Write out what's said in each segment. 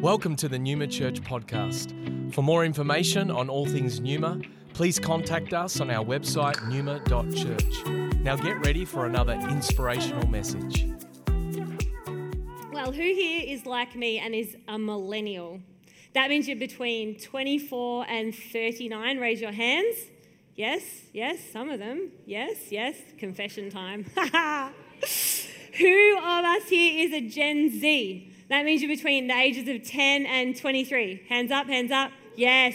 Welcome to the Numa Church podcast. For more information on all things Numa, please contact us on our website numa.church. Now get ready for another inspirational message. Well, who here is like me and is a millennial? That means you're between 24 and 39. Raise your hands. Yes, yes, some of them. Yes, yes. Confession time. who of us here is a Gen Z? That means you're between the ages of 10 and 23. Hands up, hands up. Yes.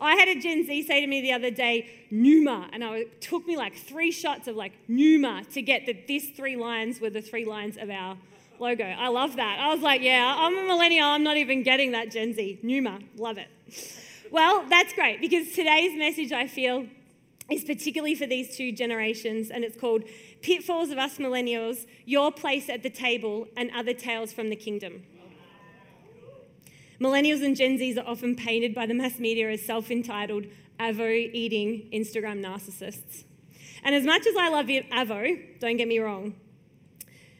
I had a Gen Z say to me the other day, Numa, and it took me like three shots of like Numa to get that these three lines were the three lines of our logo. I love that. I was like, yeah, I'm a millennial. I'm not even getting that Gen Z. Numa, love it. Well, that's great because today's message, I feel, is particularly for these two generations, and it's called Pitfalls of Us Millennials Your Place at the Table and Other Tales from the Kingdom. Millennials and Gen Zs are often painted by the mass media as self entitled, Avo eating Instagram narcissists. And as much as I love Avo, don't get me wrong,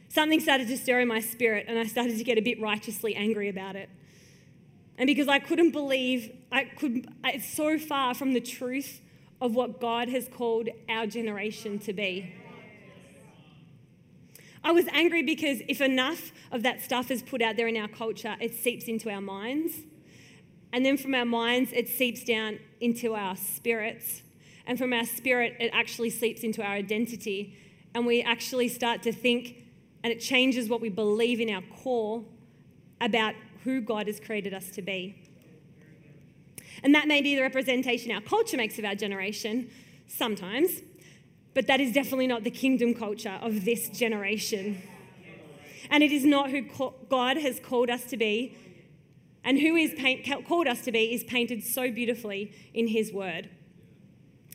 something started to stir in my spirit and I started to get a bit righteously angry about it. And because I couldn't believe, I could, it's so far from the truth of what God has called our generation to be. I was angry because if enough of that stuff is put out there in our culture, it seeps into our minds. And then from our minds, it seeps down into our spirits. And from our spirit, it actually seeps into our identity. And we actually start to think, and it changes what we believe in our core about who God has created us to be. And that may be the representation our culture makes of our generation sometimes. But that is definitely not the kingdom culture of this generation. And it is not who God has called us to be. And who is paint, called us to be is painted so beautifully in His Word.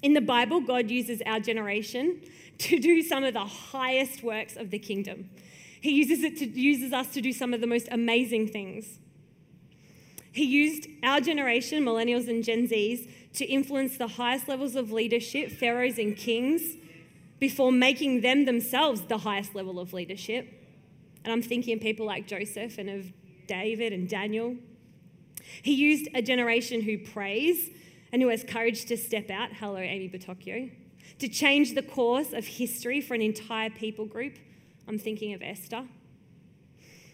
In the Bible, God uses our generation to do some of the highest works of the kingdom. He uses it to uses us to do some of the most amazing things. He used our generation, millennials and Gen Zs, to influence the highest levels of leadership, pharaohs and kings, before making them themselves the highest level of leadership. And I'm thinking of people like Joseph and of David and Daniel. He used a generation who prays and who has courage to step out. Hello, Amy Batocchio. To change the course of history for an entire people group. I'm thinking of Esther.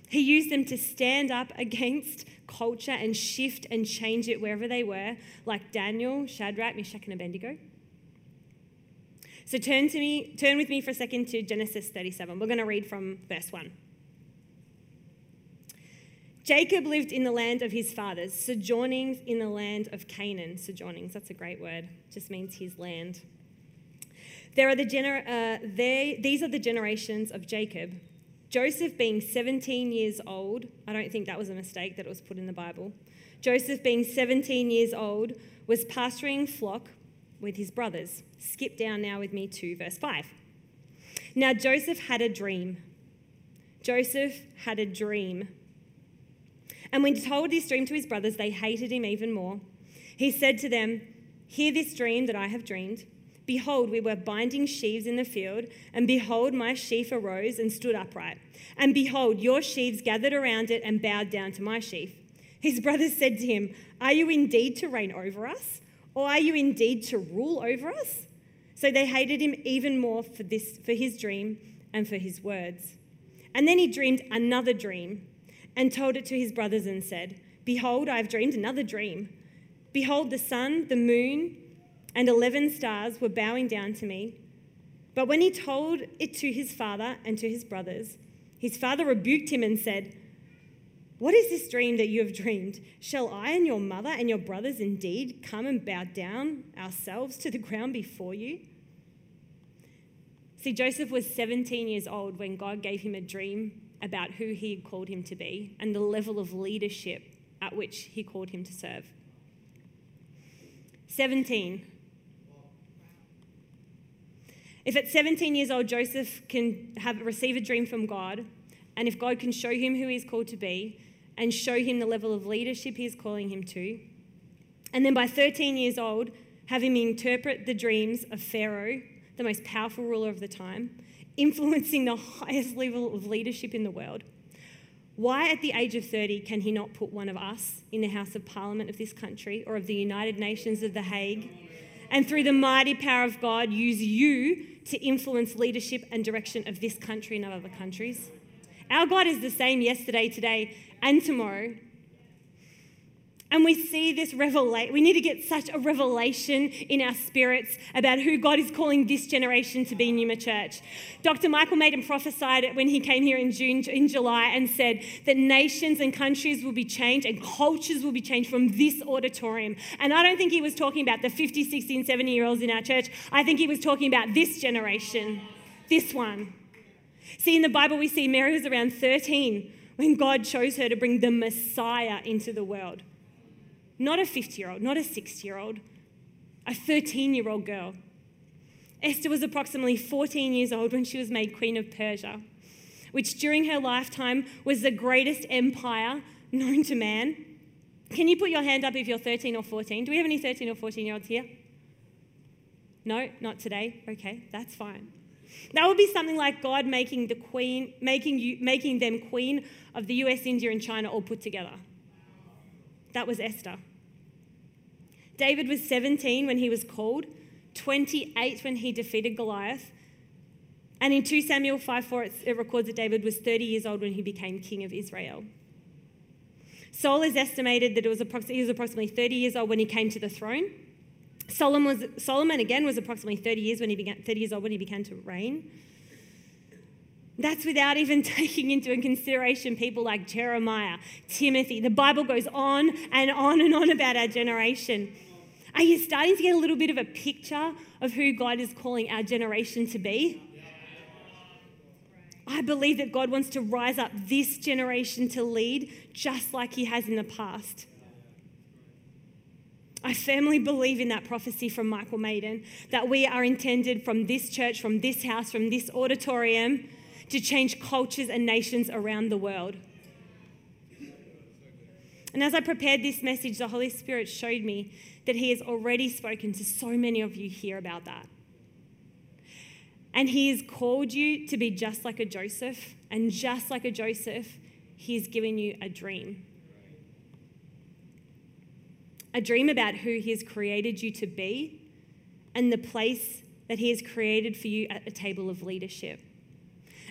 He used them to stand up against culture and shift and change it wherever they were, like Daniel, Shadrach, Meshach, and Abednego. So turn to me, turn with me for a second to Genesis 37. We're going to read from verse 1. Jacob lived in the land of his fathers, sojourning in the land of Canaan. Sojournings, that's a great word, just means his land. There are the gener- uh, they, these are the generations of Jacob. Joseph being 17 years old, I don't think that was a mistake that it was put in the Bible. Joseph being 17 years old was pasturing flock with his brothers. Skip down now with me to verse 5. Now Joseph had a dream. Joseph had a dream. And when he told his dream to his brothers, they hated him even more. He said to them, Hear this dream that I have dreamed. Behold, we were binding sheaves in the field, and behold, my sheaf arose and stood upright. And behold, your sheaves gathered around it and bowed down to my sheaf. His brothers said to him, Are you indeed to reign over us? Or are you indeed to rule over us? So they hated him even more for, this, for his dream and for his words. And then he dreamed another dream and told it to his brothers and said, Behold, I have dreamed another dream. Behold, the sun, the moon, and 11 stars were bowing down to me. But when he told it to his father and to his brothers, his father rebuked him and said, what is this dream that you have dreamed? Shall I and your mother and your brothers indeed come and bow down ourselves to the ground before you? See, Joseph was 17 years old when God gave him a dream about who he had called him to be and the level of leadership at which he called him to serve. 17. If at 17 years old Joseph can have receive a dream from God, and if God can show him who he's called to be, and show him the level of leadership he is calling him to. And then by 13 years old, have him interpret the dreams of Pharaoh, the most powerful ruler of the time, influencing the highest level of leadership in the world. Why, at the age of 30, can he not put one of us in the House of Parliament of this country or of the United Nations of The Hague? And through the mighty power of God, use you to influence leadership and direction of this country and other countries? Our God is the same yesterday, today, and tomorrow. And we see this revelation. We need to get such a revelation in our spirits about who God is calling this generation to be Numa Church. Dr. Michael Maiden prophesied it when he came here in June, in July, and said that nations and countries will be changed and cultures will be changed from this auditorium. And I don't think he was talking about the 50, 60, and 70 year olds in our church. I think he was talking about this generation, this one. See, in the Bible, we see Mary was around 13 when God chose her to bring the Messiah into the world. Not a 50 year old, not a 60 year old, a 13 year old girl. Esther was approximately 14 years old when she was made Queen of Persia, which during her lifetime was the greatest empire known to man. Can you put your hand up if you're 13 or 14? Do we have any 13 or 14 year olds here? No, not today. Okay, that's fine. That would be something like God making the queen, making you, making them queen of the US, India, and China all put together. That was Esther. David was 17 when he was called, 28 when he defeated Goliath. And in 2 Samuel 5 4, it records that David was 30 years old when he became king of Israel. Saul is estimated that it was he was approximately 30 years old when he came to the throne. Solomon, was, Solomon again was approximately 30 years when he began 30 years old when he began to reign. That's without even taking into consideration people like Jeremiah, Timothy. The Bible goes on and on and on about our generation. Are you starting to get a little bit of a picture of who God is calling our generation to be? I believe that God wants to rise up this generation to lead just like He has in the past. I firmly believe in that prophecy from Michael Maiden that we are intended from this church, from this house, from this auditorium to change cultures and nations around the world. And as I prepared this message, the Holy Spirit showed me that He has already spoken to so many of you here about that. And He has called you to be just like a Joseph, and just like a Joseph, He has given you a dream. A dream about who He has created you to be and the place that He has created for you at the table of leadership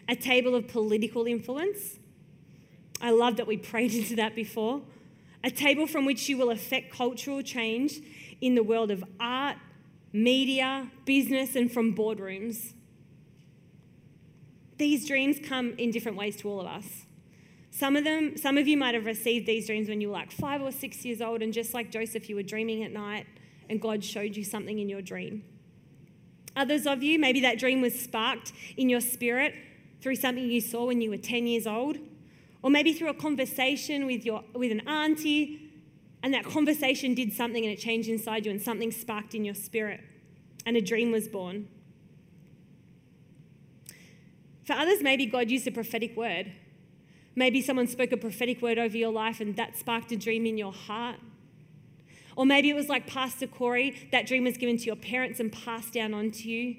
a table of political influence. I love that we prayed into that before. A table from which you will affect cultural change in the world of art, media, business, and from boardrooms. These dreams come in different ways to all of us. Some of them, some of you might have received these dreams when you were like five or six years old, and just like Joseph, you were dreaming at night and God showed you something in your dream. Others of you, maybe that dream was sparked in your spirit through something you saw when you were 10 years old, or maybe through a conversation with, your, with an auntie, and that conversation did something and it changed inside you, and something sparked in your spirit, and a dream was born. For others, maybe God used a prophetic word. Maybe someone spoke a prophetic word over your life and that sparked a dream in your heart. Or maybe it was like Pastor Corey, that dream was given to your parents and passed down onto you.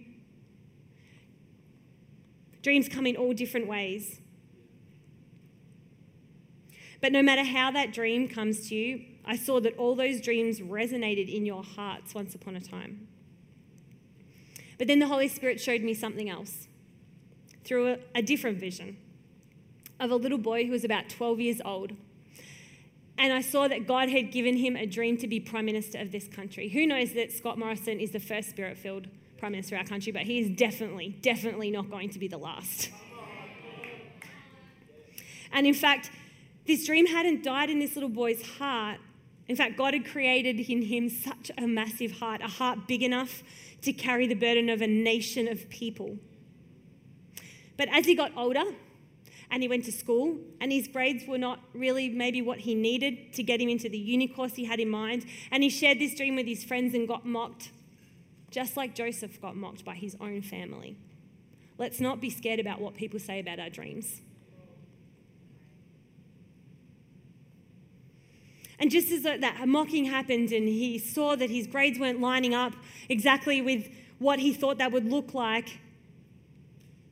Dreams come in all different ways. But no matter how that dream comes to you, I saw that all those dreams resonated in your hearts once upon a time. But then the Holy Spirit showed me something else through a, a, different vision of a little boy who was about 12 years old. And I saw that God had given him a dream to be Prime Minister of this country. Who knows that Scott Morrison is the first spirit filled Prime Minister of our country, but he is definitely, definitely not going to be the last. And in fact, this dream hadn't died in this little boy's heart. In fact, God had created in him such a massive heart, a heart big enough to carry the burden of a nation of people. But as he got older and he went to school, and his grades were not really maybe what he needed to get him into the uni course he had in mind, and he shared this dream with his friends and got mocked just like Joseph got mocked by his own family. Let's not be scared about what people say about our dreams. And just as that mocking happened and he saw that his grades weren't lining up exactly with what he thought that would look like,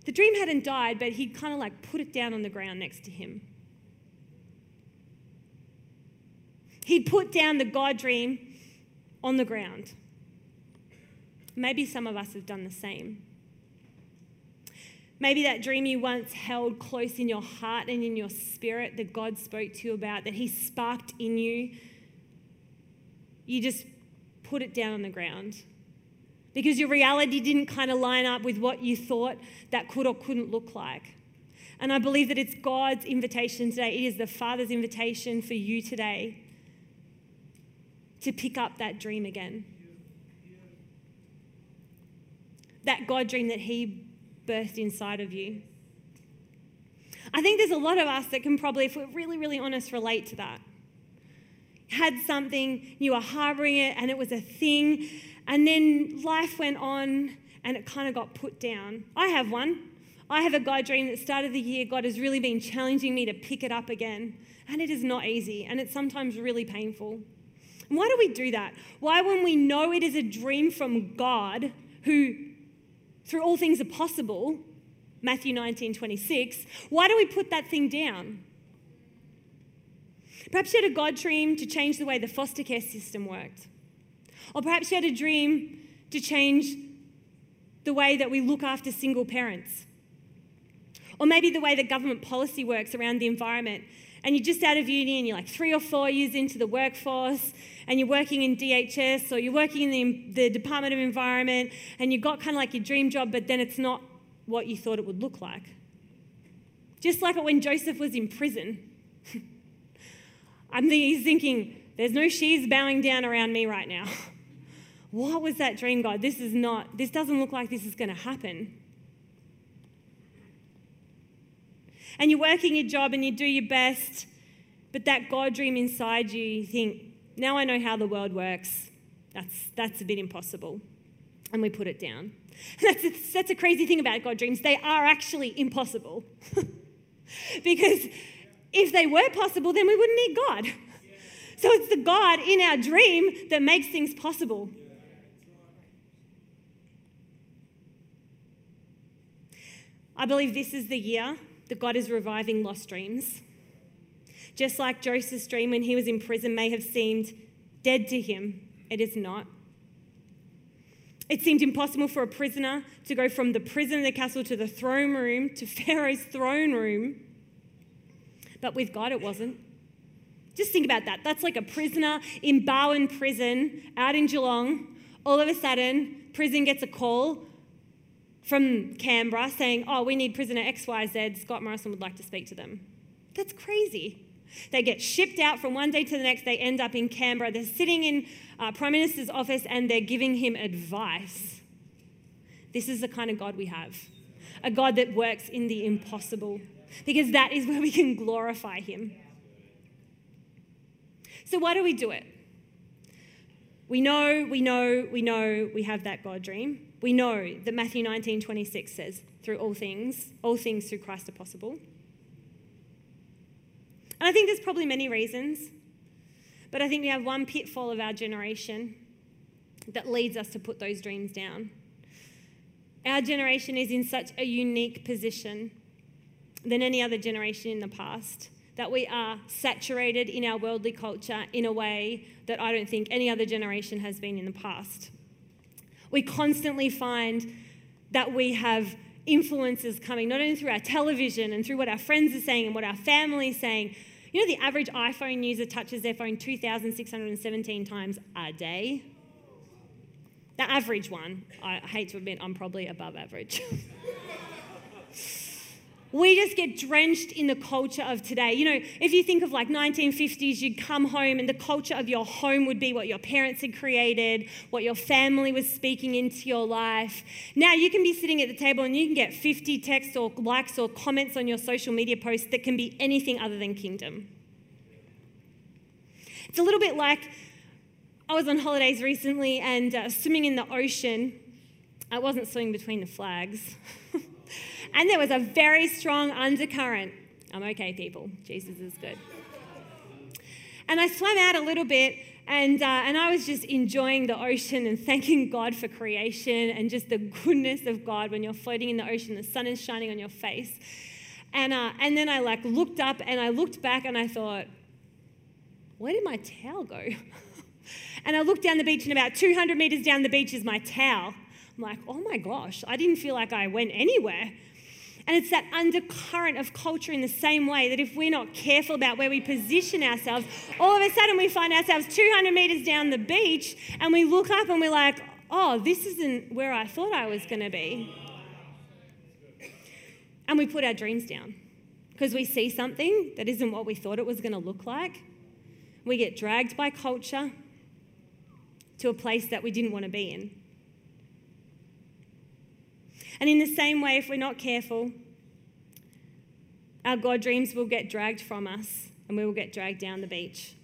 the dream hadn't died, but he'd kind of like put it down on the ground next to him. He'd put down the God dream on the ground. Maybe some of us have done the same. Maybe that dream you once held close in your heart and in your spirit that God spoke to you about, that He sparked in you, you just put it down on the ground. Because your reality didn't kind of line up with what you thought that could or couldn't look like. And I believe that it's God's invitation today. It is the Father's invitation for you today to pick up that dream again. That God dream that He birthed inside of you. I think there's a lot of us that can probably, if we're really, really honest, relate to that. Had something, you were harboring it, and it was a thing, and then life went on and it kind of got put down. I have one. I have a God dream that started the year, God has really been challenging me to pick it up again. And it is not easy, and it's sometimes really painful. Why do we do that? Why, when we know it is a dream from God, who through all things are possible, Matthew 19 26, why do we put that thing down? Perhaps you had a God dream to change the way the foster care system worked. Or perhaps you had a dream to change the way that we look after single parents. Or maybe the way that government policy works around the environment. And you're just out of uni and you're like three or four years into the workforce and you're working in DHS or you're working in the, the Department of Environment and you've got kind of like your dream job, but then it's not what you thought it would look like. Just like when Joseph was in prison. I'm thinking, he's thinking, there's no sheaves bowing down around me right now. what was that dream, God? This is not, this doesn't look like this is going to happen. And you're working your job and you do your best, but that God dream inside you, you think, now I know how the world works. That's, that's a bit impossible. And we put it down. That's a, that's a crazy thing about God dreams. They are actually impossible. because if they were possible, then we wouldn't need God. So it's the God in our dream that makes things possible. I believe this is the year that God is reviving lost dreams. Just like Joseph's dream when he was in prison may have seemed dead to him, it is not. It seemed impossible for a prisoner to go from the prison of the castle to the throne room to Pharaoh's throne room. But with God, it wasn't. Just think about that. That's like a prisoner in Barwon prison out in Geelong. All of a sudden, prison gets a call from Canberra saying, Oh, we need prisoner XYZ. Scott Morrison would like to speak to them. That's crazy. They get shipped out from one day to the next. They end up in Canberra. They're sitting in uh, Prime Minister's office and they're giving him advice. This is the kind of God we have a God that works in the impossible, because that is where we can glorify Him. So, why do we do it? We know, we know, we know we have that God dream. We know that Matthew 19 26 says, through all things, all things through Christ are possible. And I think there's probably many reasons, but I think we have one pitfall of our generation that leads us to put those dreams down. Our generation is in such a unique position than any other generation in the past that we are saturated in our worldly culture in a way that I don't think any other generation has been in the past. We constantly find that we have influences coming, not only through our television and through what our friends are saying and what our family is saying, you know, the average iPhone user touches their phone 2,617 times a day. The average one, I hate to admit, I'm probably above average. we just get drenched in the culture of today. You know, if you think of like 1950s, you'd come home and the culture of your home would be what your parents had created, what your family was speaking into your life. Now you can be sitting at the table and you can get 50 texts or likes or comments on your social media posts that can be anything other than kingdom. It's a little bit like I was on holidays recently and uh, swimming in the ocean. I wasn't swimming between the flags. and there was a very strong undercurrent. I'm okay, people. Jesus is good. And I swam out a little bit, and, uh, and I was just enjoying the ocean and thanking God for creation and just the goodness of God when you're floating in the ocean, the sun is shining on your face. And, uh, and then I like looked up and I looked back and I thought, where did my towel go? and I looked down the beach, and about 200 meters down the beach is my towel. I'm like, oh my gosh, I didn't feel like I went anywhere. And it's that undercurrent of culture in the same way that if we're not careful about where we position ourselves, all of a sudden we find ourselves 200 meters down the beach and we look up and we're like, oh, this isn't where I thought I was going to be. And we put our dreams down because we see something that isn't what we thought it was going to look like. We get dragged by culture to a place that we didn't want to be in. And in the same way, if we're not careful, our God dreams will get dragged from us and we will get dragged down the beach.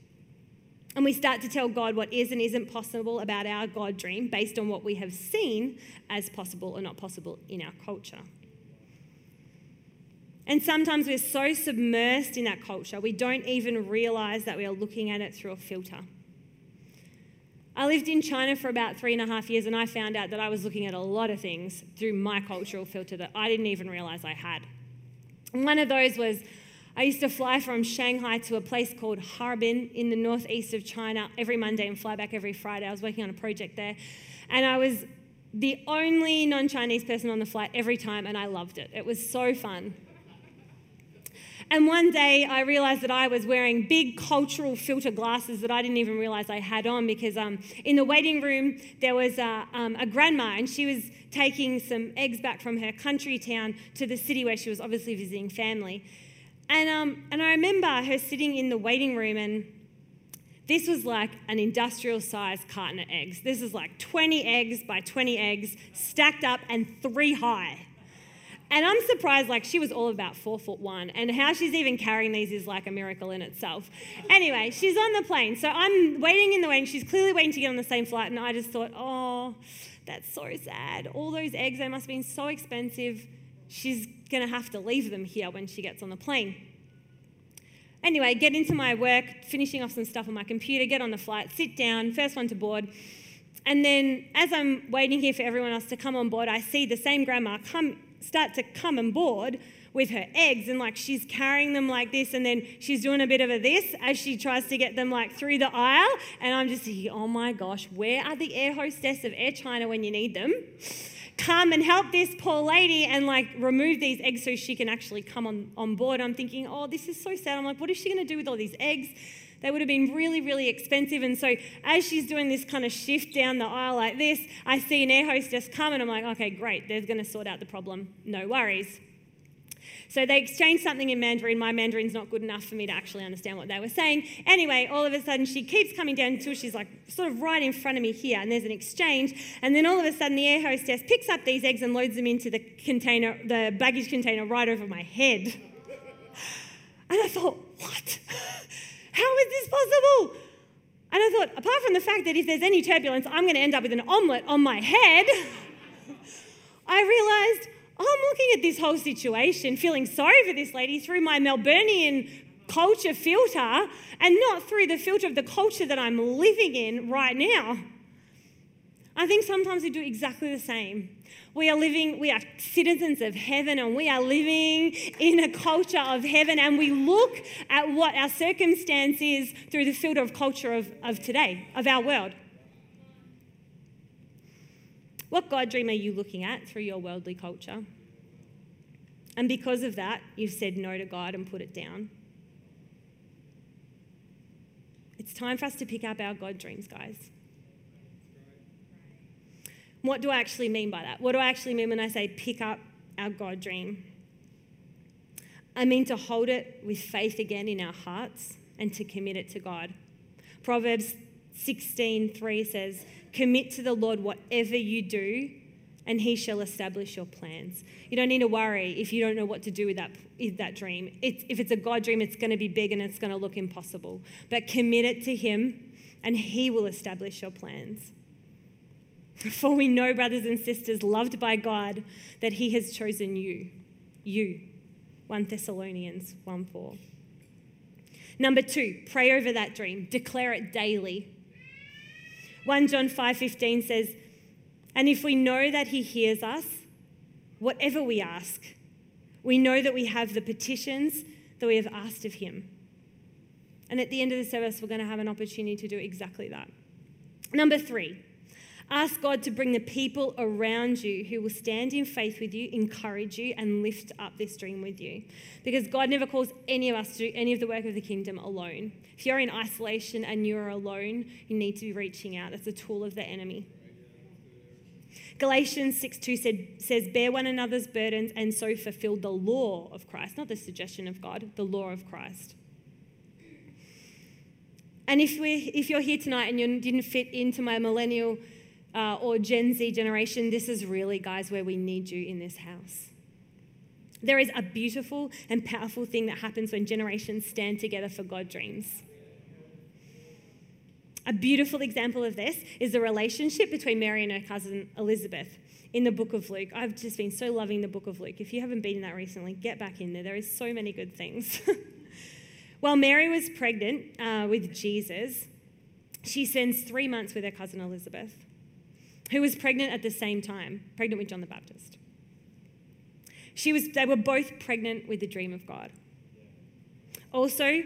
And we start to tell God what is and isn't possible about our God dream based on what we have seen as possible or not possible in our culture. And sometimes we're so submersed in that culture, we don't even realize that we are looking at it through a filter. I lived in China for about three and a half years, and I found out that I was looking at a lot of things through my cultural filter that I didn't even realize I had. One of those was I used to fly from Shanghai to a place called Harbin in the northeast of China every Monday and fly back every Friday. I was working on a project there. And I was the only non Chinese person on the flight every time, and I loved it. It was so fun. And one day I realized that I was wearing big cultural filter glasses that I didn't even realize I had on because um, in the waiting room there was a, um, a grandma and she was taking some eggs back from her country town to the city where she was obviously visiting family. And, um, and I remember her sitting in the waiting room and this was like an industrial sized carton of eggs. This is like 20 eggs by 20 eggs stacked up and three high. And I'm surprised, like, she was all about four foot one, and how she's even carrying these is like a miracle in itself. Anyway, she's on the plane. So I'm waiting in the waiting. She's clearly waiting to get on the same flight, and I just thought, oh, that's so sad. All those eggs, they must have been so expensive. She's going to have to leave them here when she gets on the plane. Anyway, get into my work, finishing off some stuff on my computer, get on the flight, sit down, first one to board. And then, as I'm waiting here for everyone else to come on board, I see the same grandma come start to come on board with her eggs and like she's carrying them like this and then she's doing a bit of a this as she tries to get them like through the aisle. And i'm just thinking oh my gosh where are the air hostess of air china when you need them come and help this poor lady and like remove these eggs so she can actually come on, on board i'm thinking oh this is so sad i'm like what is she going to do with all these eggs they would have been really, really expensive. And so, as she's doing this kind of shift down the aisle like this, I see an air hostess come, and I'm like, okay, great, they're going to sort out the problem. No worries. So they exchanged something in Mandarin. My Mandarin's not good enough for me to actually understand what they were saying. Anyway, all of a sudden she keeps coming down until she's like sort of right in front of me here, and there's an exchange. And then all of a sudden the air hostess picks up these eggs and loads them into the container, the baggage container right over my head. And I thought, what? How is this possible? And I thought, apart from the fact that if there's any turbulence, I'm going to end up with an omelette on my head, I realized I'm looking at this whole situation, feeling sorry for this lady through my Melburnian culture filter and not through the filter of the culture that I'm living in right now. I think sometimes we do exactly the same. We are living, we are citizens of heaven and we are living in a culture of heaven and we look at what our circumstance is through the filter of culture of, of today, of our world. What God dream are you looking at through your worldly culture? And because of that, you've said no to God and put it down. It's time for us to pick up our God dreams, guys. What do I actually mean by that? What do I actually mean when I say pick up our God dream? I mean to hold it with faith again in our hearts and to commit it to God. Proverbs 16:3 says, "Commit to the Lord whatever you do, and he shall establish your plans." You don't need to worry if you don't know what to do with that, with that dream. It's, if it's a God dream, it's going to be big and it's going to look impossible. But commit it to him, and he will establish your plans. For we know, brothers and sisters, loved by God, that He has chosen you. You. 1 Thessalonians 1 4. Number two, pray over that dream, declare it daily. 1 John 5:15 says, "And if we know that he hears us, whatever we ask, we know that we have the petitions that we have asked of him." And at the end of the service, we're going to have an opportunity to do exactly that. Number three, ask God to bring the people around you who will stand in faith with you, encourage you, and lift up this dream with you. Because God never calls any of us to do any of the work of the kingdom alone. If you're in isolation and you're alone, you need to be reaching out. That's a tool of the enemy. Galatians 6 2 said, says, Bear one another's burdens and so fulfill the law of Christ, not the suggestion of God, the law of Christ. And if, we if you're here tonight and you didn't fit into my millennial uh, or Gen Z generation, this is really, guys, where we need you in this house. There is a beautiful and powerful thing that happens when generations stand together for God dreams. A beautiful example of this is the relationship between Mary and her cousin Elizabeth in the book of Luke. I've just been so loving the book of Luke. If you haven't been in that recently, get back in there. There is so many good things. While Mary was pregnant uh, with Jesus, she spends three months with her cousin Elizabeth, who was pregnant at the same time, pregnant with John the Baptist. She was, they were both pregnant with the dream of God. Also,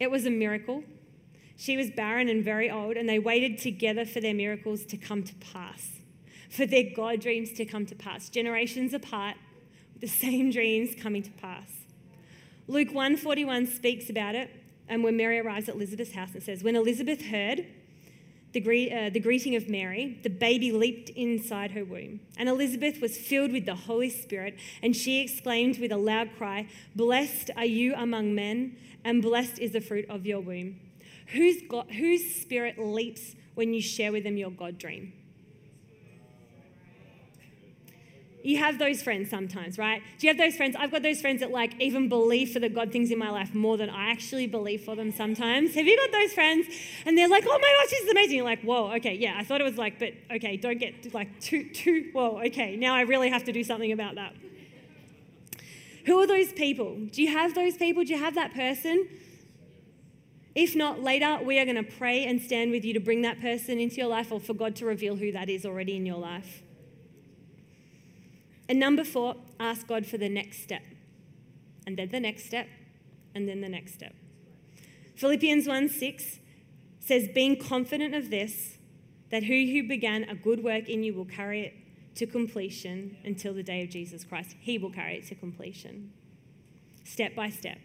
it was a miracle she was barren and very old, and they waited together for their miracles to come to pass, for their God dreams to come to pass. Generations apart, the same dreams coming to pass. Luke 141 speaks about it, and when Mary arrives at Elizabeth's house, it says, When Elizabeth heard the, gre- uh, the greeting of Mary, the baby leaped inside her womb. And Elizabeth was filled with the Holy Spirit, and she exclaimed with a loud cry, Blessed are you among men, and blessed is the fruit of your womb. Whose, God, whose spirit leaps when you share with them your God dream? You have those friends sometimes, right? Do you have those friends? I've got those friends that like even believe for the God things in my life more than I actually believe for them sometimes. Have you got those friends? And they're like, oh my gosh, this is amazing. You're like, whoa, okay, yeah, I thought it was like, but okay, don't get like too, too, whoa, okay, now I really have to do something about that. Who are those people? Do you have those people? Do you have that person? If not, later we are going to pray and stand with you to bring that person into your life or for God to reveal who that is already in your life. And number four, ask God for the next step. And then the next step, and then the next step. Philippians 1 6 says, Being confident of this, that he who began a good work in you will carry it to completion until the day of Jesus Christ. He will carry it to completion, step by step.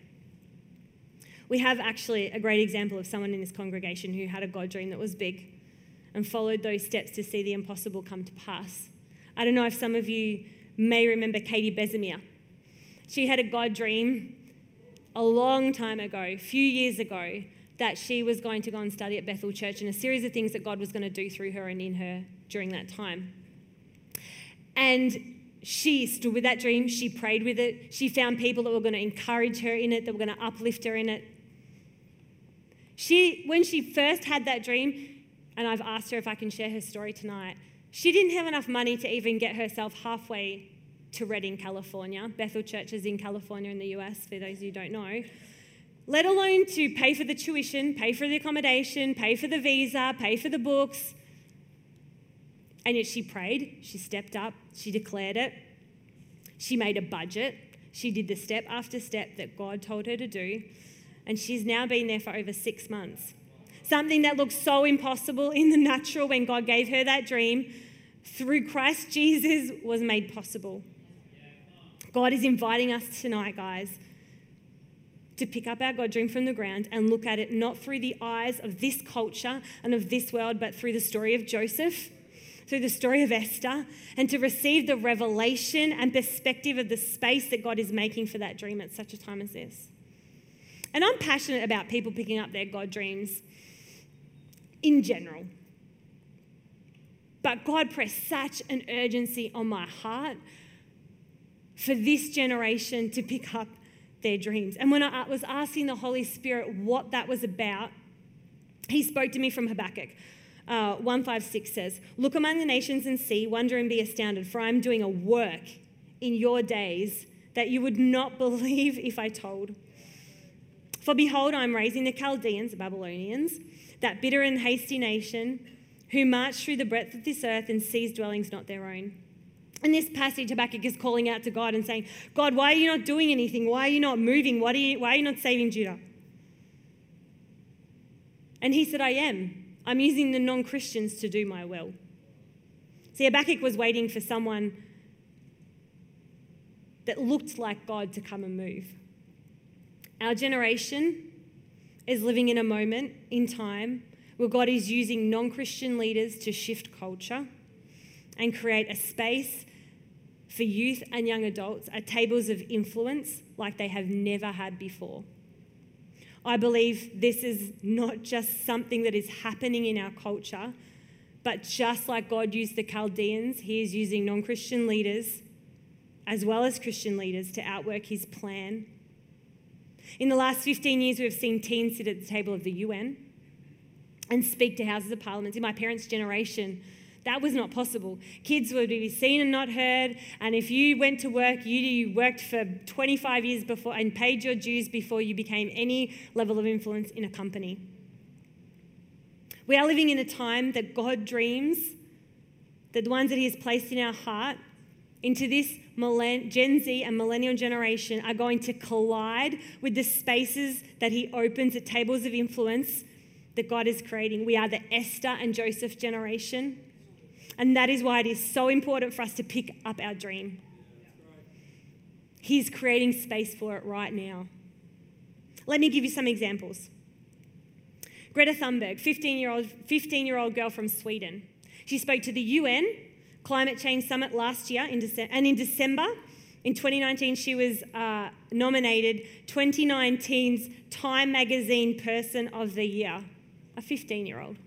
We have actually a great example of someone in this congregation who had a God dream that was big and followed those steps to see the impossible come to pass. I don't know if some of you may remember Katie Besemere. She had a God dream a long time ago, a few years ago, that she was going to go and study at Bethel Church and a series of things that God was going to do through her and in her during that time. And she stood with that dream, she prayed with it, she found people that were going to encourage her in it, that were going to uplift her in it. She, when she first had that dream, and I've asked her if I can share her story tonight, she didn't have enough money to even get herself halfway to Redding, California. Bethel Church is in California in the US, for those who don't know. Let alone to pay for the tuition, pay for the accommodation, pay for the visa, pay for the books. And yet she prayed, she stepped up, she declared it, she made a budget, she did the step after step that God told her to do and she's now been there for over six months. Something that looked so impossible in the natural when God gave her that dream, through Christ Jesus, was made possible. God is inviting us tonight, guys, to pick up our God dream from the ground and look at it not through the eyes of this culture and of this world, but through the story of Joseph, through the story of Esther, and to receive the revelation and perspective of the space that God is making for that dream at such a time as this. And I'm passionate about people picking up their God dreams in general. But God pressed such an urgency on my heart for this generation to pick up their dreams. And when I was asking the Holy Spirit what that was about, He spoke to me from Habakkuk. Uh, 156 says, Look among the nations and see, wonder and be astounded, for I am doing a work in your days that you would not believe if I told. For behold, I am raising the Chaldeans, the Babylonians, that bitter and hasty nation, who march through the breadth of this earth and seize dwellings not their own. In this passage, Habakkuk is calling out to God and saying, God, why are you not doing anything? Why are you not moving? Why are you, why are you not saving Judah? And he said, I am. I'm using the non Christians to do my will. See, Habakkuk was waiting for someone that looked like God to come and move. Our generation is living in a moment in time where God is using non Christian leaders to shift culture and create a space for youth and young adults at tables of influence like they have never had before. I believe this is not just something that is happening in our culture, but just like God used the Chaldeans, He is using non Christian leaders as well as Christian leaders to outwork His plan. In the last 15 years, we've seen teens sit at the table of the UN and speak to houses of parliament. In my parents' generation, that was not possible. Kids would be seen and not heard. And if you went to work, you worked for 25 years before and paid your dues before you became any level of influence in a company. We are living in a time that God dreams, that the ones that He has placed in our heart into this Gen Z and millennial generation are going to collide with the spaces that He opens at tables of influence that God is creating. We are the Esther and Joseph generation. And that is why it is so important for us to pick up our dream. He's creating space for it right now. Let me give you some examples. Greta Thunberg, 15 year old 15 year old girl from Sweden. She spoke to the UN Climate Change Summit last year, in Dece- and in December in 2019, she was uh, nominated 2019's Time Magazine Person of the Year, a 15 year old.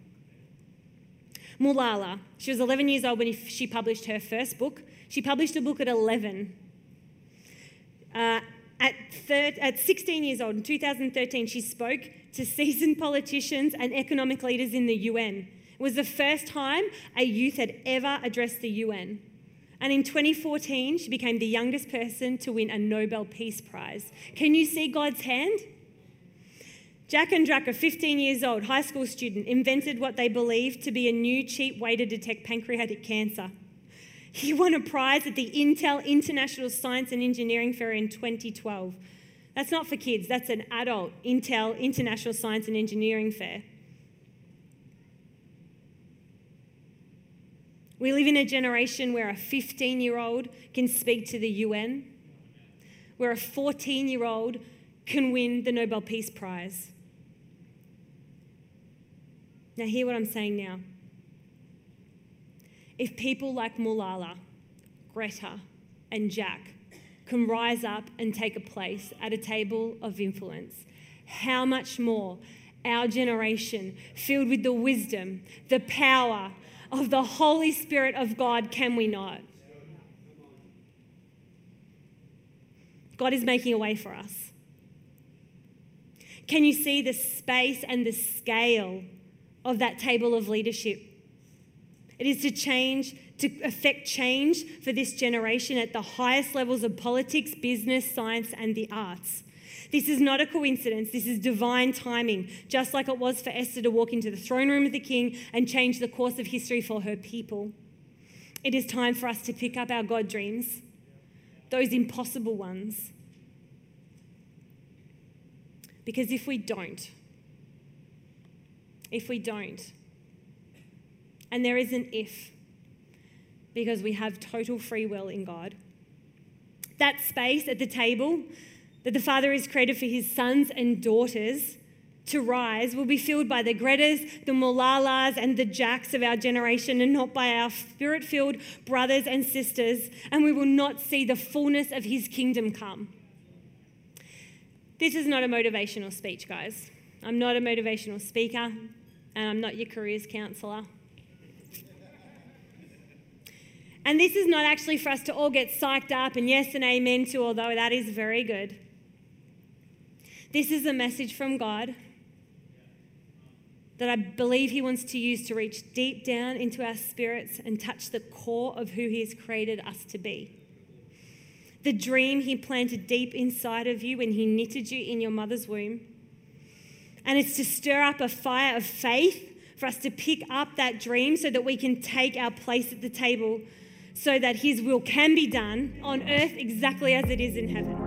Malala, she was 11 years old when she published her first book. She published a book at 11. Uh, at, thir- at 16 years old, in 2013, she spoke to seasoned politicians and economic leaders in the UN. It was the first time a youth had ever addressed the UN. And in 2014, she became the youngest person to win a Nobel Peace Prize. Can you see God's hand? Jack Andraka 15 years old, high school student, invented what they believed to be a new cheap way to detect pancreatic cancer. He won a prize at the Intel International Science and Engineering Fair in 2012. That's not for kids, that's an adult Intel International Science and Engineering Fair. We live in a generation where a 15 year old can speak to the UN, where a 14 year old can win the Nobel Peace Prize. Now, hear what I'm saying now. If people like Malala, Greta, and Jack can rise up and take a place at a table of influence, how much more our generation, filled with the wisdom, the power of the Holy Spirit of God, can we not? God is making a way for us. Can you see the space and the scale of that table of leadership. It is to change, to affect change for this generation at the highest levels of politics, business, science, and the arts. This is not a coincidence. This is divine timing, just like it was for Esther to walk into the throne room of the king and change the course of history for her people. It is time for us to pick up our God dreams, those impossible ones. Because if we don't, if we don't. And there is an if, because we have total free will in God. That space at the table that the Father has created for his sons and daughters to rise will be filled by the Gretas, the Malalas, and the Jacks of our generation, and not by our spirit filled brothers and sisters, and we will not see the fullness of his kingdom come. This is not a motivational speech, guys. I'm not a motivational speaker and I'm not your careers counselor. And this is not actually for us to all get psyched up and yes and amen to, although that is very good. This is a message from God that I believe He wants to use to reach deep down into our spirits and touch the core of who He has created us to be. The dream He planted deep inside of you when He knitted you in your mother's womb and it's to stir up a fire of faith for us to pick up that dream so that we can take our place at the table so that His will can be done on earth exactly as it is in heaven.